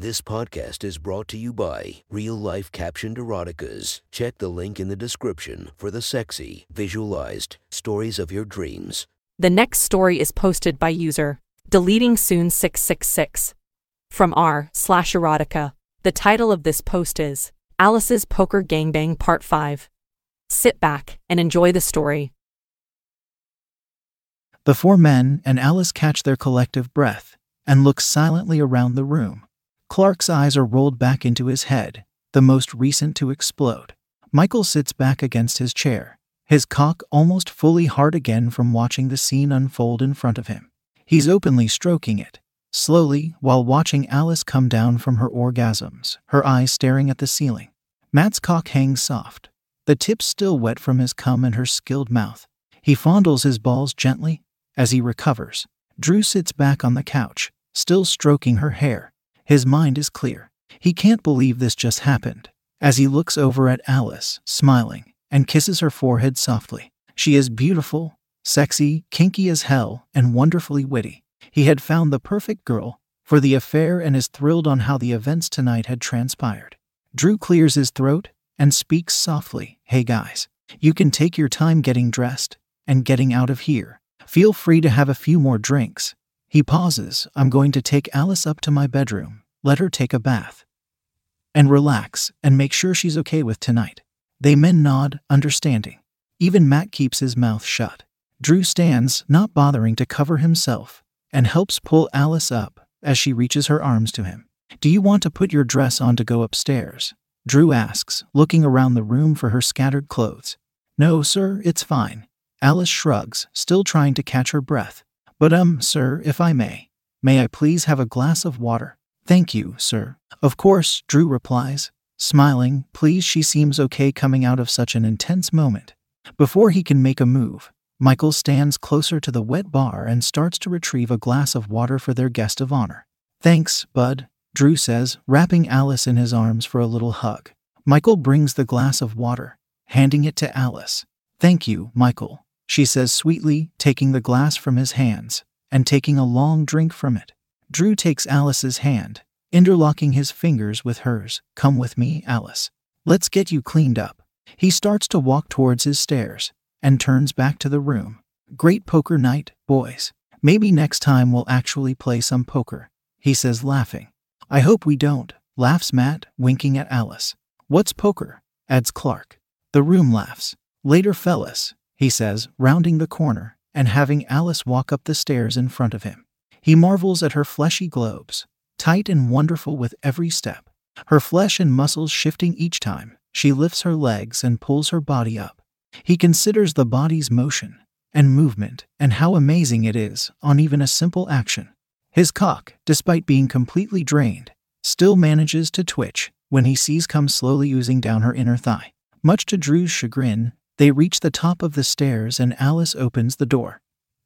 This podcast is brought to you by Real Life Captioned Eroticas. Check the link in the description for the sexy, visualized stories of your dreams. The next story is posted by user deleting soon 666 from r slash erotica. The title of this post is Alice's Poker Gangbang Part 5. Sit back and enjoy the story. The four men and Alice catch their collective breath and look silently around the room. Clark's eyes are rolled back into his head, the most recent to explode. Michael sits back against his chair, his cock almost fully hard again from watching the scene unfold in front of him. He's openly stroking it, slowly, while watching Alice come down from her orgasms, her eyes staring at the ceiling. Matt's cock hangs soft, the tip still wet from his cum and her skilled mouth. He fondles his balls gently as he recovers. Drew sits back on the couch, still stroking her hair, his mind is clear. He can't believe this just happened. As he looks over at Alice, smiling, and kisses her forehead softly. She is beautiful, sexy, kinky as hell, and wonderfully witty. He had found the perfect girl for the affair and is thrilled on how the events tonight had transpired. Drew clears his throat and speaks softly Hey guys, you can take your time getting dressed and getting out of here. Feel free to have a few more drinks. He pauses. I'm going to take Alice up to my bedroom, let her take a bath, and relax and make sure she's okay with tonight. They men nod, understanding. Even Matt keeps his mouth shut. Drew stands, not bothering to cover himself, and helps pull Alice up as she reaches her arms to him. Do you want to put your dress on to go upstairs? Drew asks, looking around the room for her scattered clothes. No, sir, it's fine. Alice shrugs, still trying to catch her breath. But, um, sir, if I may, may I please have a glass of water? Thank you, sir. Of course, Drew replies, smiling, please. She seems okay coming out of such an intense moment. Before he can make a move, Michael stands closer to the wet bar and starts to retrieve a glass of water for their guest of honor. Thanks, bud, Drew says, wrapping Alice in his arms for a little hug. Michael brings the glass of water, handing it to Alice. Thank you, Michael she says sweetly, taking the glass from his hands and taking a long drink from it. Drew takes Alice's hand, interlocking his fingers with hers. Come with me, Alice. Let's get you cleaned up. He starts to walk towards his stairs and turns back to the room. Great poker night, boys. Maybe next time we'll actually play some poker, he says, laughing. I hope we don't, laughs Matt, winking at Alice. What's poker? adds Clark. The room laughs. Later, fellas, he says, rounding the corner and having Alice walk up the stairs in front of him. He marvels at her fleshy globes, tight and wonderful with every step, her flesh and muscles shifting each time she lifts her legs and pulls her body up. He considers the body's motion and movement and how amazing it is on even a simple action. His cock, despite being completely drained, still manages to twitch when he sees come slowly oozing down her inner thigh. Much to Drew's chagrin, they reach the top of the stairs and Alice opens the door.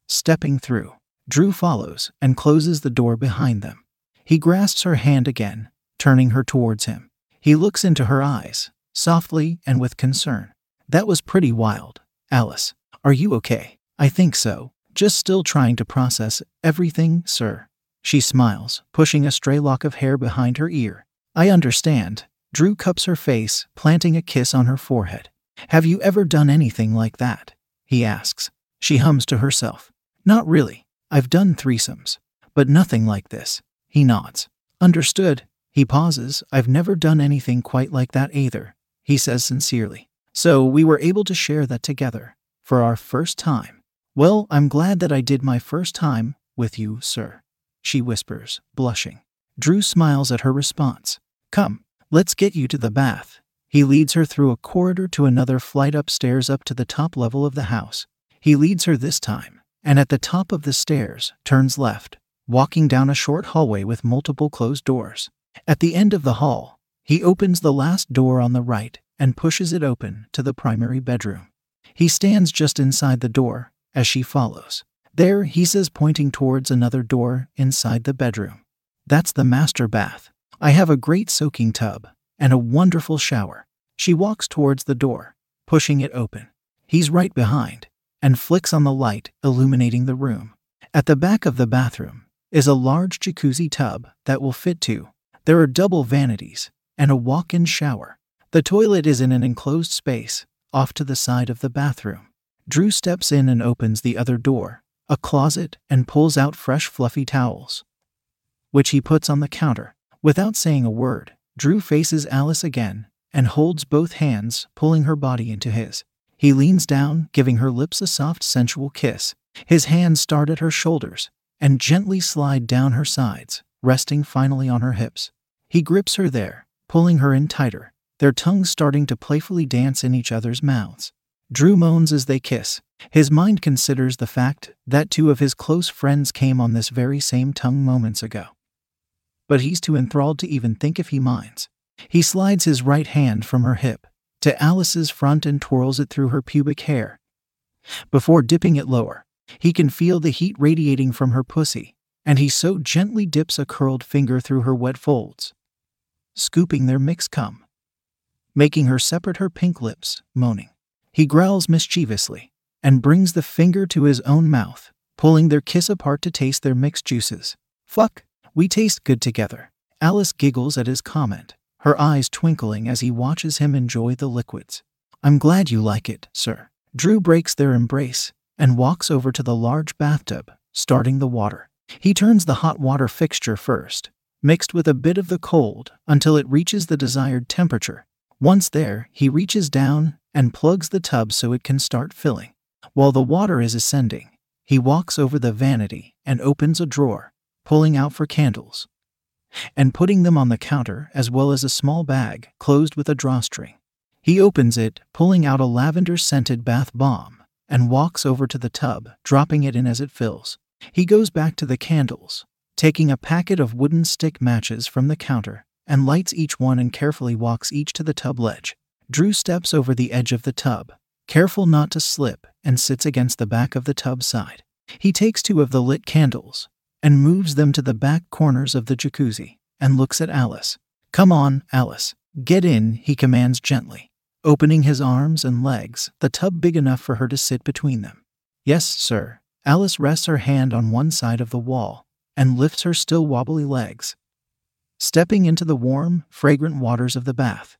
Stepping through, Drew follows and closes the door behind them. He grasps her hand again, turning her towards him. He looks into her eyes, softly and with concern. That was pretty wild. Alice, are you okay? I think so. Just still trying to process everything, sir. She smiles, pushing a stray lock of hair behind her ear. I understand. Drew cups her face, planting a kiss on her forehead. Have you ever done anything like that? He asks. She hums to herself. Not really. I've done threesomes. But nothing like this. He nods. Understood. He pauses. I've never done anything quite like that either, he says sincerely. So we were able to share that together. For our first time. Well, I'm glad that I did my first time with you, sir. She whispers, blushing. Drew smiles at her response. Come, let's get you to the bath. He leads her through a corridor to another flight upstairs up to the top level of the house. He leads her this time, and at the top of the stairs, turns left, walking down a short hallway with multiple closed doors. At the end of the hall, he opens the last door on the right and pushes it open to the primary bedroom. He stands just inside the door as she follows. There, he says, pointing towards another door inside the bedroom. That's the master bath. I have a great soaking tub and a wonderful shower. She walks towards the door, pushing it open. He's right behind and flicks on the light, illuminating the room. At the back of the bathroom is a large jacuzzi tub that will fit two. There are double vanities and a walk in shower. The toilet is in an enclosed space, off to the side of the bathroom. Drew steps in and opens the other door, a closet, and pulls out fresh fluffy towels, which he puts on the counter. Without saying a word, Drew faces Alice again and holds both hands, pulling her body into his. He leans down, giving her lips a soft, sensual kiss. His hands start at her shoulders and gently slide down her sides, resting finally on her hips. He grips her there, pulling her in tighter, their tongues starting to playfully dance in each other's mouths. Drew moans as they kiss. His mind considers the fact that two of his close friends came on this very same tongue moments ago. But he's too enthralled to even think if he minds. He slides his right hand from her hip to Alice's front and twirls it through her pubic hair. Before dipping it lower, he can feel the heat radiating from her pussy, and he so gently dips a curled finger through her wet folds, scooping their mixed cum, making her separate her pink lips, moaning. He growls mischievously and brings the finger to his own mouth, pulling their kiss apart to taste their mixed juices. Fuck, we taste good together. Alice giggles at his comment, her eyes twinkling as he watches him enjoy the liquids. I'm glad you like it, sir. Drew breaks their embrace and walks over to the large bathtub, starting the water. He turns the hot water fixture first, mixed with a bit of the cold until it reaches the desired temperature. Once there, he reaches down and plugs the tub so it can start filling. While the water is ascending, he walks over the vanity and opens a drawer, pulling out for candles and putting them on the counter as well as a small bag closed with a drawstring. He opens it, pulling out a lavender scented bath bomb, and walks over to the tub, dropping it in as it fills. He goes back to the candles, taking a packet of wooden stick matches from the counter, and lights each one and carefully walks each to the tub ledge. Drew steps over the edge of the tub, careful not to slip, and sits against the back of the tub side. He takes two of the lit candles and moves them to the back corners of the jacuzzi and looks at Alice. Come on, Alice. Get in, he commands gently, opening his arms and legs, the tub big enough for her to sit between them. Yes, sir. Alice rests her hand on one side of the wall and lifts her still wobbly legs, stepping into the warm, fragrant waters of the bath.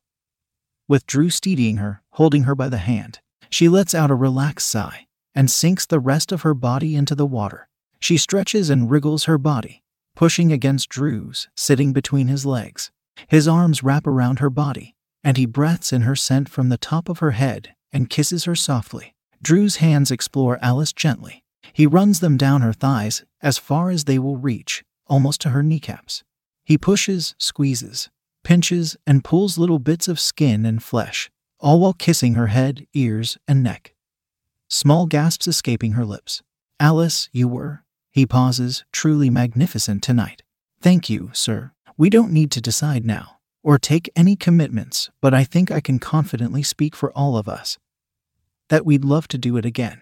With Drew steadying her, holding her by the hand, she lets out a relaxed sigh and sinks the rest of her body into the water. She stretches and wriggles her body, pushing against Drew's, sitting between his legs. His arms wrap around her body, and he breathes in her scent from the top of her head and kisses her softly. Drew's hands explore Alice gently. He runs them down her thighs as far as they will reach, almost to her kneecaps. He pushes, squeezes, pinches, and pulls little bits of skin and flesh, all while kissing her head, ears, and neck. Small gasps escaping her lips. Alice, you were, he pauses, truly magnificent tonight. Thank you, sir. We don't need to decide now, or take any commitments, but I think I can confidently speak for all of us that we'd love to do it again.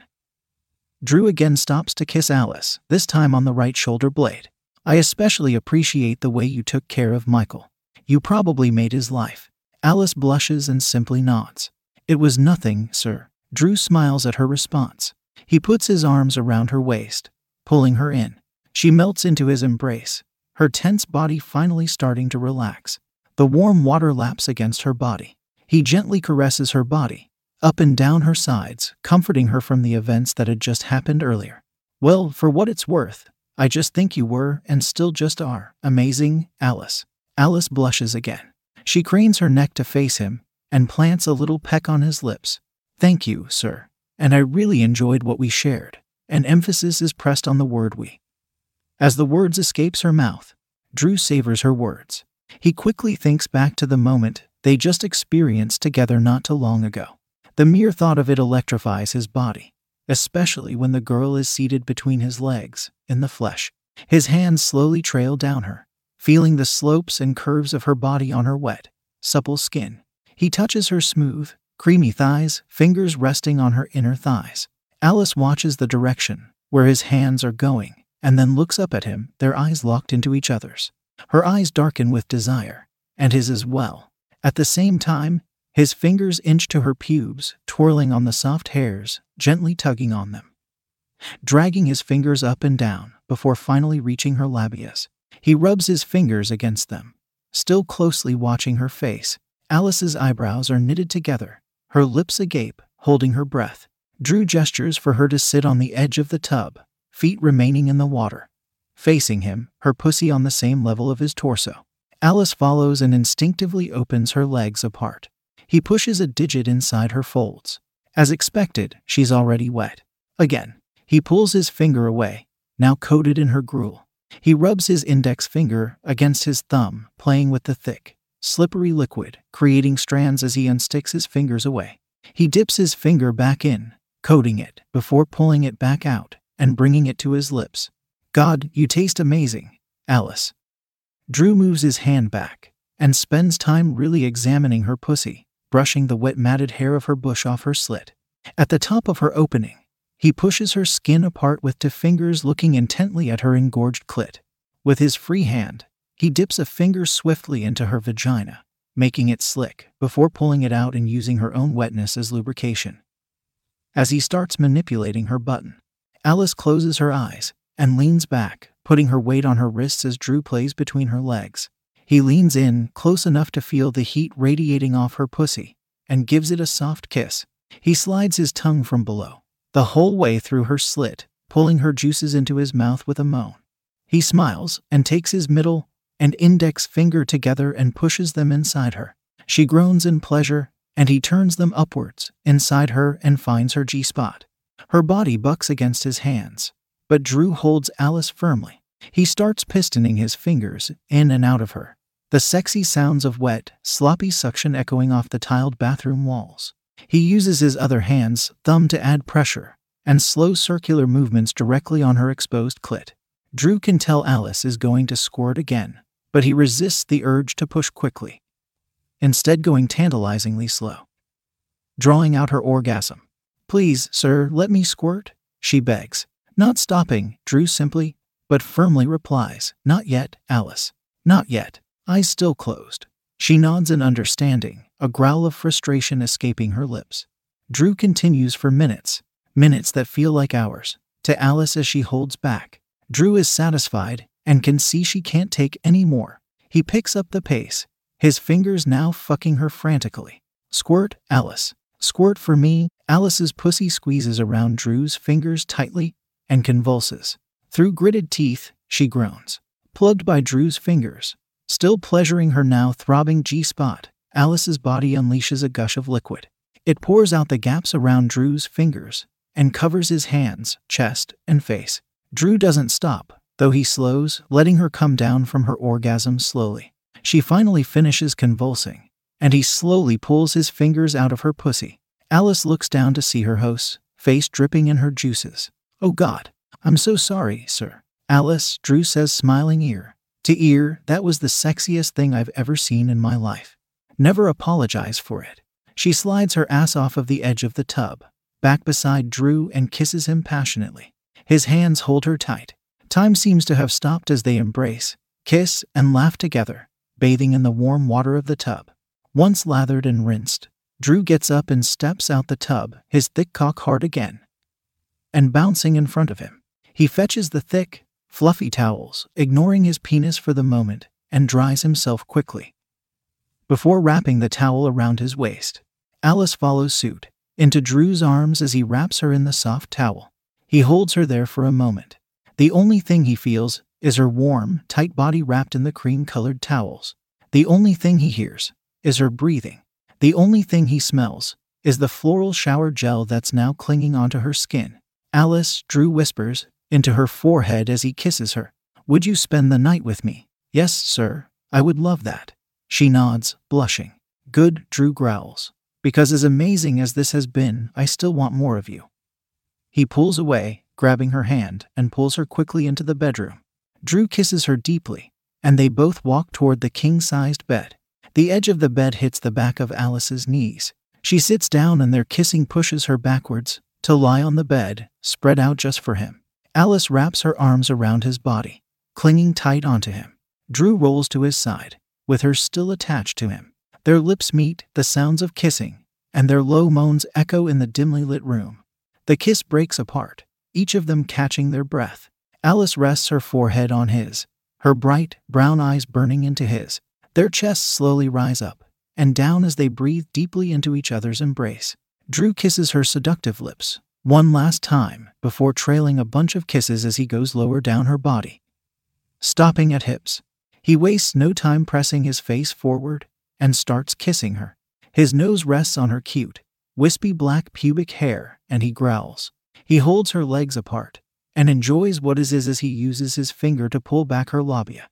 Drew again stops to kiss Alice, this time on the right shoulder blade. I especially appreciate the way you took care of Michael. You probably made his life. Alice blushes and simply nods. It was nothing, sir. Drew smiles at her response. He puts his arms around her waist, pulling her in. She melts into his embrace, her tense body finally starting to relax. The warm water laps against her body. He gently caresses her body, up and down her sides, comforting her from the events that had just happened earlier. Well, for what it's worth, I just think you were, and still just are, amazing, Alice. Alice blushes again. She cranes her neck to face him and plants a little peck on his lips. Thank you, sir. And I really enjoyed what we shared. An emphasis is pressed on the word we. As the words escapes her mouth, Drew savors her words. He quickly thinks back to the moment they just experienced together not too long ago. The mere thought of it electrifies his body, especially when the girl is seated between his legs, in the flesh. His hands slowly trail down her, feeling the slopes and curves of her body on her wet, supple skin. He touches her smooth, creamy thighs, fingers resting on her inner thighs. Alice watches the direction where his hands are going and then looks up at him, their eyes locked into each other's. Her eyes darken with desire, and his as well. At the same time, his fingers inch to her pubes, twirling on the soft hairs, gently tugging on them. Dragging his fingers up and down before finally reaching her labias, he rubs his fingers against them, still closely watching her face. Alice's eyebrows are knitted together, her lips agape, holding her breath. Drew gestures for her to sit on the edge of the tub, feet remaining in the water. Facing him, her pussy on the same level of his torso. Alice follows and instinctively opens her legs apart. He pushes a digit inside her folds. As expected, she's already wet. Again, he pulls his finger away, now coated in her gruel. He rubs his index finger against his thumb, playing with the thick, slippery liquid, creating strands as he unsticks his fingers away. He dips his finger back in, coating it, before pulling it back out and bringing it to his lips. God, you taste amazing, Alice. Drew moves his hand back and spends time really examining her pussy, brushing the wet matted hair of her bush off her slit. At the top of her opening, he pushes her skin apart with two fingers looking intently at her engorged clit. With his free hand, he dips a finger swiftly into her vagina, making it slick, before pulling it out and using her own wetness as lubrication. As he starts manipulating her button, Alice closes her eyes and leans back, putting her weight on her wrists as Drew plays between her legs. He leans in, close enough to feel the heat radiating off her pussy, and gives it a soft kiss. He slides his tongue from below, the whole way through her slit, pulling her juices into his mouth with a moan. He smiles and takes his middle and index finger together and pushes them inside her. She groans in pleasure, and he turns them upwards, inside her, and finds her G spot. Her body bucks against his hands, but Drew holds Alice firmly. He starts pistoning his fingers in and out of her, the sexy sounds of wet, sloppy suction echoing off the tiled bathroom walls. He uses his other hand's thumb to add pressure and slow circular movements directly on her exposed clit. Drew can tell Alice is going to squirt again, but he resists the urge to push quickly, instead, going tantalizingly slow. Drawing out her orgasm. Please, sir, let me squirt, she begs. Not stopping, Drew simply, but firmly replies, Not yet, Alice. Not yet. Eyes still closed. She nods in understanding, a growl of frustration escaping her lips. Drew continues for minutes, minutes that feel like hours, to Alice as she holds back. Drew is satisfied and can see she can't take any more. He picks up the pace, his fingers now fucking her frantically. Squirt, Alice. Squirt for me. Alice's pussy squeezes around Drew's fingers tightly and convulses. Through gritted teeth, she groans. Plugged by Drew's fingers, still pleasuring her now throbbing G spot, Alice's body unleashes a gush of liquid. It pours out the gaps around Drew's fingers and covers his hands, chest, and face. Drew doesn't stop, though he slows, letting her come down from her orgasm slowly. She finally finishes convulsing, and he slowly pulls his fingers out of her pussy. Alice looks down to see her host, face dripping in her juices. Oh God, I'm so sorry, sir. Alice, Drew says, smiling ear to ear, that was the sexiest thing I've ever seen in my life. Never apologize for it. She slides her ass off of the edge of the tub, back beside Drew, and kisses him passionately. His hands hold her tight. Time seems to have stopped as they embrace, kiss, and laugh together, bathing in the warm water of the tub. Once lathered and rinsed, Drew gets up and steps out the tub, his thick cock hard again and bouncing in front of him. He fetches the thick, fluffy towels, ignoring his penis for the moment, and dries himself quickly. Before wrapping the towel around his waist, Alice follows suit, into Drew's arms as he wraps her in the soft towel. He holds her there for a moment. The only thing he feels is her warm, tight body wrapped in the cream colored towels. The only thing he hears is her breathing. The only thing he smells is the floral shower gel that's now clinging onto her skin. Alice, Drew whispers, into her forehead as he kisses her. Would you spend the night with me? Yes, sir, I would love that. She nods, blushing. Good, Drew growls. Because as amazing as this has been, I still want more of you. He pulls away, grabbing her hand, and pulls her quickly into the bedroom. Drew kisses her deeply, and they both walk toward the king sized bed. The edge of the bed hits the back of Alice's knees. She sits down and their kissing pushes her backwards, to lie on the bed, spread out just for him. Alice wraps her arms around his body, clinging tight onto him. Drew rolls to his side, with her still attached to him. Their lips meet, the sounds of kissing, and their low moans echo in the dimly lit room. The kiss breaks apart, each of them catching their breath. Alice rests her forehead on his, her bright, brown eyes burning into his. Their chests slowly rise up and down as they breathe deeply into each other's embrace. Drew kisses her seductive lips one last time before trailing a bunch of kisses as he goes lower down her body. Stopping at hips, he wastes no time pressing his face forward and starts kissing her. His nose rests on her cute, wispy black pubic hair and he growls. He holds her legs apart and enjoys what is is as he uses his finger to pull back her labia,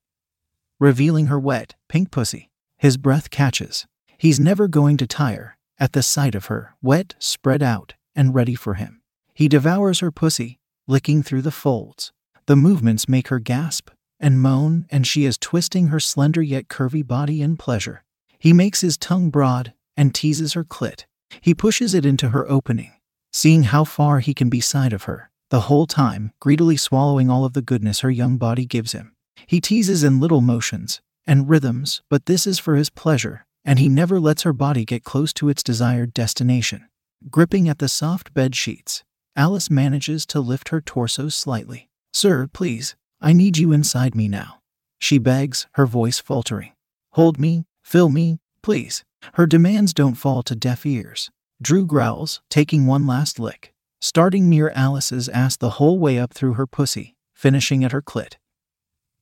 revealing her wet, pink pussy. His breath catches. He's never going to tire at the sight of her, wet, spread out, and ready for him. He devours her pussy, licking through the folds. The movements make her gasp and moan, and she is twisting her slender yet curvy body in pleasure. He makes his tongue broad and teases her clit. He pushes it into her opening, seeing how far he can be side of her, the whole time greedily swallowing all of the goodness her young body gives him. He teases in little motions and rhythms, but this is for his pleasure, and he never lets her body get close to its desired destination. Gripping at the soft bed sheets, Alice manages to lift her torso slightly. Sir, please, I need you inside me now. She begs, her voice faltering. Hold me, fill me, please. Her demands don't fall to deaf ears. Drew growls, taking one last lick, starting near Alice's ass the whole way up through her pussy, finishing at her clit,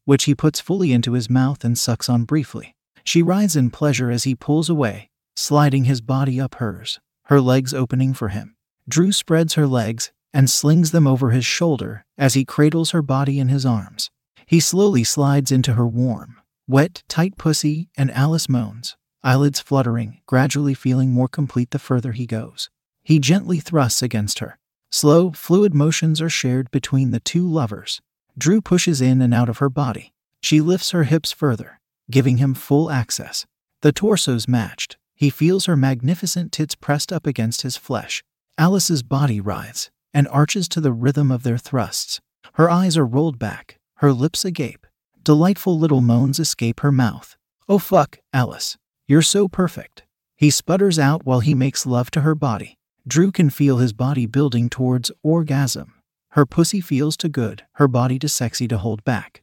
which he puts fully into his mouth and sucks on briefly. She writhes in pleasure as he pulls away, sliding his body up hers, her legs opening for him. Drew spreads her legs and slings them over his shoulder as he cradles her body in his arms. He slowly slides into her warm, wet, tight pussy, and Alice moans, eyelids fluttering, gradually feeling more complete the further he goes. He gently thrusts against her. Slow, fluid motions are shared between the two lovers. Drew pushes in and out of her body. She lifts her hips further, giving him full access. The torsos matched. He feels her magnificent tits pressed up against his flesh. Alice's body writhes and arches to the rhythm of their thrusts. Her eyes are rolled back, her lips agape. Delightful little moans escape her mouth. Oh fuck, Alice. You're so perfect. He sputters out while he makes love to her body. Drew can feel his body building towards orgasm. Her pussy feels too good, her body too sexy to hold back.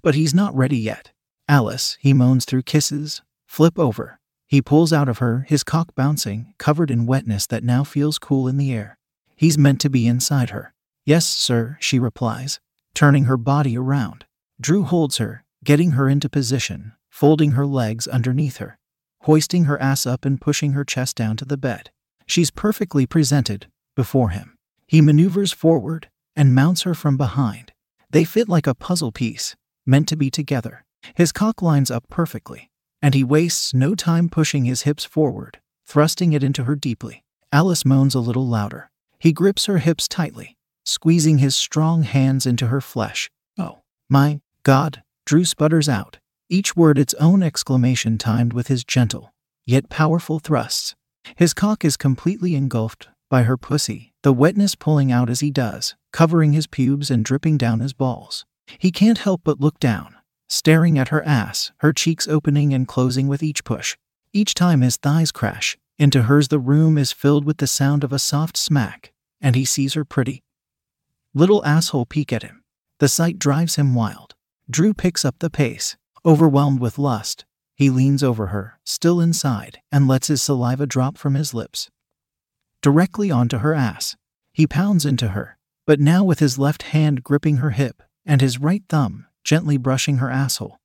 But he's not ready yet. Alice, he moans through kisses, flip over. He pulls out of her, his cock bouncing, covered in wetness that now feels cool in the air. He's meant to be inside her. Yes, sir, she replies, turning her body around. Drew holds her, getting her into position, folding her legs underneath her, hoisting her ass up and pushing her chest down to the bed. She's perfectly presented before him. He maneuvers forward and mounts her from behind. They fit like a puzzle piece, meant to be together. His cock lines up perfectly, and he wastes no time pushing his hips forward, thrusting it into her deeply. Alice moans a little louder. He grips her hips tightly, squeezing his strong hands into her flesh. Oh, my God, Drew sputters out, each word its own exclamation timed with his gentle, yet powerful thrusts. His cock is completely engulfed by her pussy, the wetness pulling out as he does, covering his pubes and dripping down his balls. He can't help but look down, staring at her ass, her cheeks opening and closing with each push. Each time his thighs crash into hers, the room is filled with the sound of a soft smack, and he sees her pretty little asshole peek at him. The sight drives him wild. Drew picks up the pace, Overwhelmed with lust, he leans over her, still inside, and lets his saliva drop from his lips. Directly onto her ass. He pounds into her, but now with his left hand gripping her hip and his right thumb gently brushing her asshole.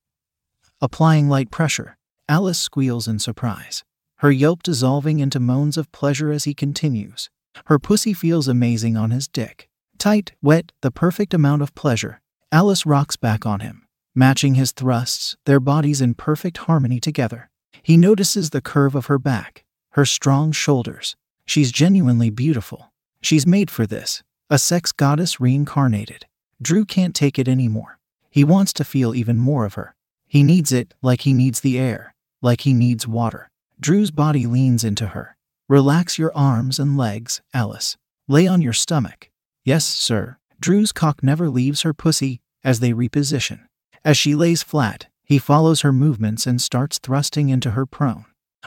Applying light pressure, Alice squeals in surprise, her yelp dissolving into moans of pleasure as he continues. Her pussy feels amazing on his dick. Tight, wet, the perfect amount of pleasure. Alice rocks back on him, matching his thrusts, their bodies in perfect harmony together. He notices the curve of her back, her strong shoulders. She's genuinely beautiful. She's made for this, a sex goddess reincarnated. Drew can't take it anymore. He wants to feel even more of her. He needs it like he needs the air, like he needs water. Drew's body leans into her. Relax your arms and legs, Alice. Lay on your stomach. Yes, sir. Drew's cock never leaves her pussy as they reposition. As she lays flat, he follows her movements and starts thrusting into her prone.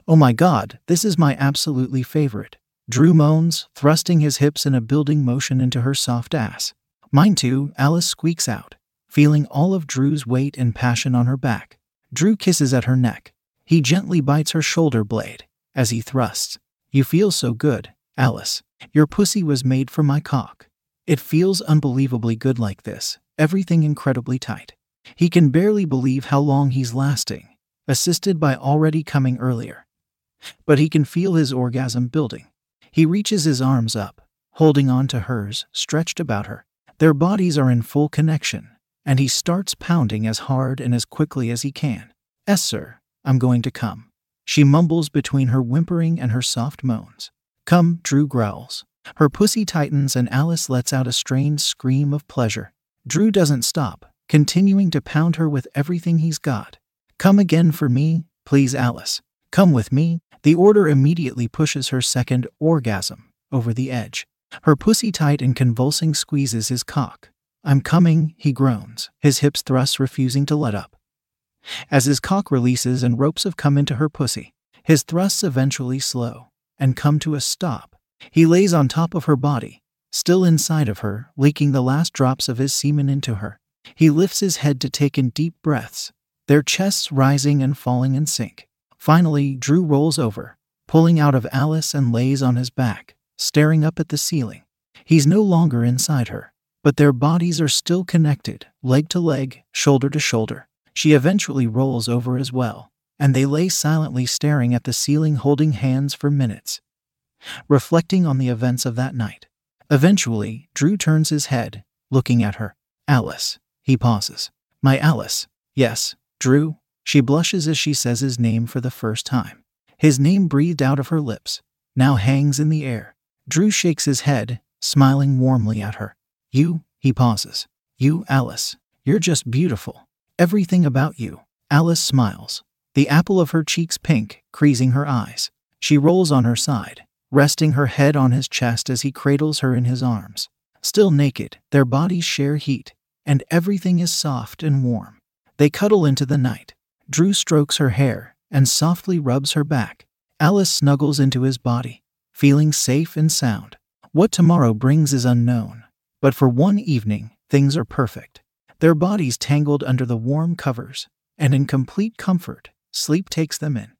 Oh my god, this is my absolutely favorite. Drew moans, thrusting his hips in a building motion into her soft ass. Mine too, Alice squeaks out, feeling all of Drew's weight and passion on her back. Drew kisses at her neck. He gently bites her shoulder blade as he thrusts. You feel so good, Alice. Your pussy was made for my cock. It feels unbelievably good like this, everything incredibly tight. He can barely believe how long he's lasting, assisted by already coming earlier. But he can feel his orgasm building. He reaches his arms up, holding on to hers, stretched about her. Their bodies are in full connection, and he starts pounding as hard and as quickly as he can. Yes, sir, I'm going to come. She mumbles between her whimpering and her soft moans. Come, Drew growls. Her pussy tightens and Alice lets out a strained scream of pleasure. Drew doesn't stop, continuing to pound her with everything he's got. Come again for me, please, Alice. Come with me. The order immediately pushes her second orgasm over the edge. Her pussy tight and convulsing squeezes his cock. I'm coming, he groans, his hips thrust refusing to let up. As his cock releases and ropes have come into her pussy, his thrusts eventually slow and come to a stop. He lays on top of her body, still inside of her, leaking the last drops of his semen into her. He lifts his head to take in deep breaths, their chests rising and falling in sync. Finally, Drew rolls over, pulling out of Alice and lays on his back, staring up at the ceiling. He's no longer inside her, but their bodies are still connected, leg to leg, shoulder to shoulder. She eventually rolls over as well, and they lay silently staring at the ceiling, holding hands for minutes, reflecting on the events of that night. Eventually, Drew turns his head, looking at her. Alice. He pauses. My Alice. Yes, Drew. She blushes as she says his name for the first time. His name breathed out of her lips, now hangs in the air. Drew shakes his head, smiling warmly at her. You, he pauses. You, Alice. You're just beautiful. Everything about you. Alice smiles, the apple of her cheeks pink, creasing her eyes. She rolls on her side, resting her head on his chest as he cradles her in his arms. Still naked, their bodies share heat, and everything is soft and warm. They cuddle into the night. Drew strokes her hair and softly rubs her back. Alice snuggles into his body, feeling safe and sound. What tomorrow brings is unknown, but for one evening, things are perfect their bodies tangled under the warm covers, and in complete comfort, sleep takes them in.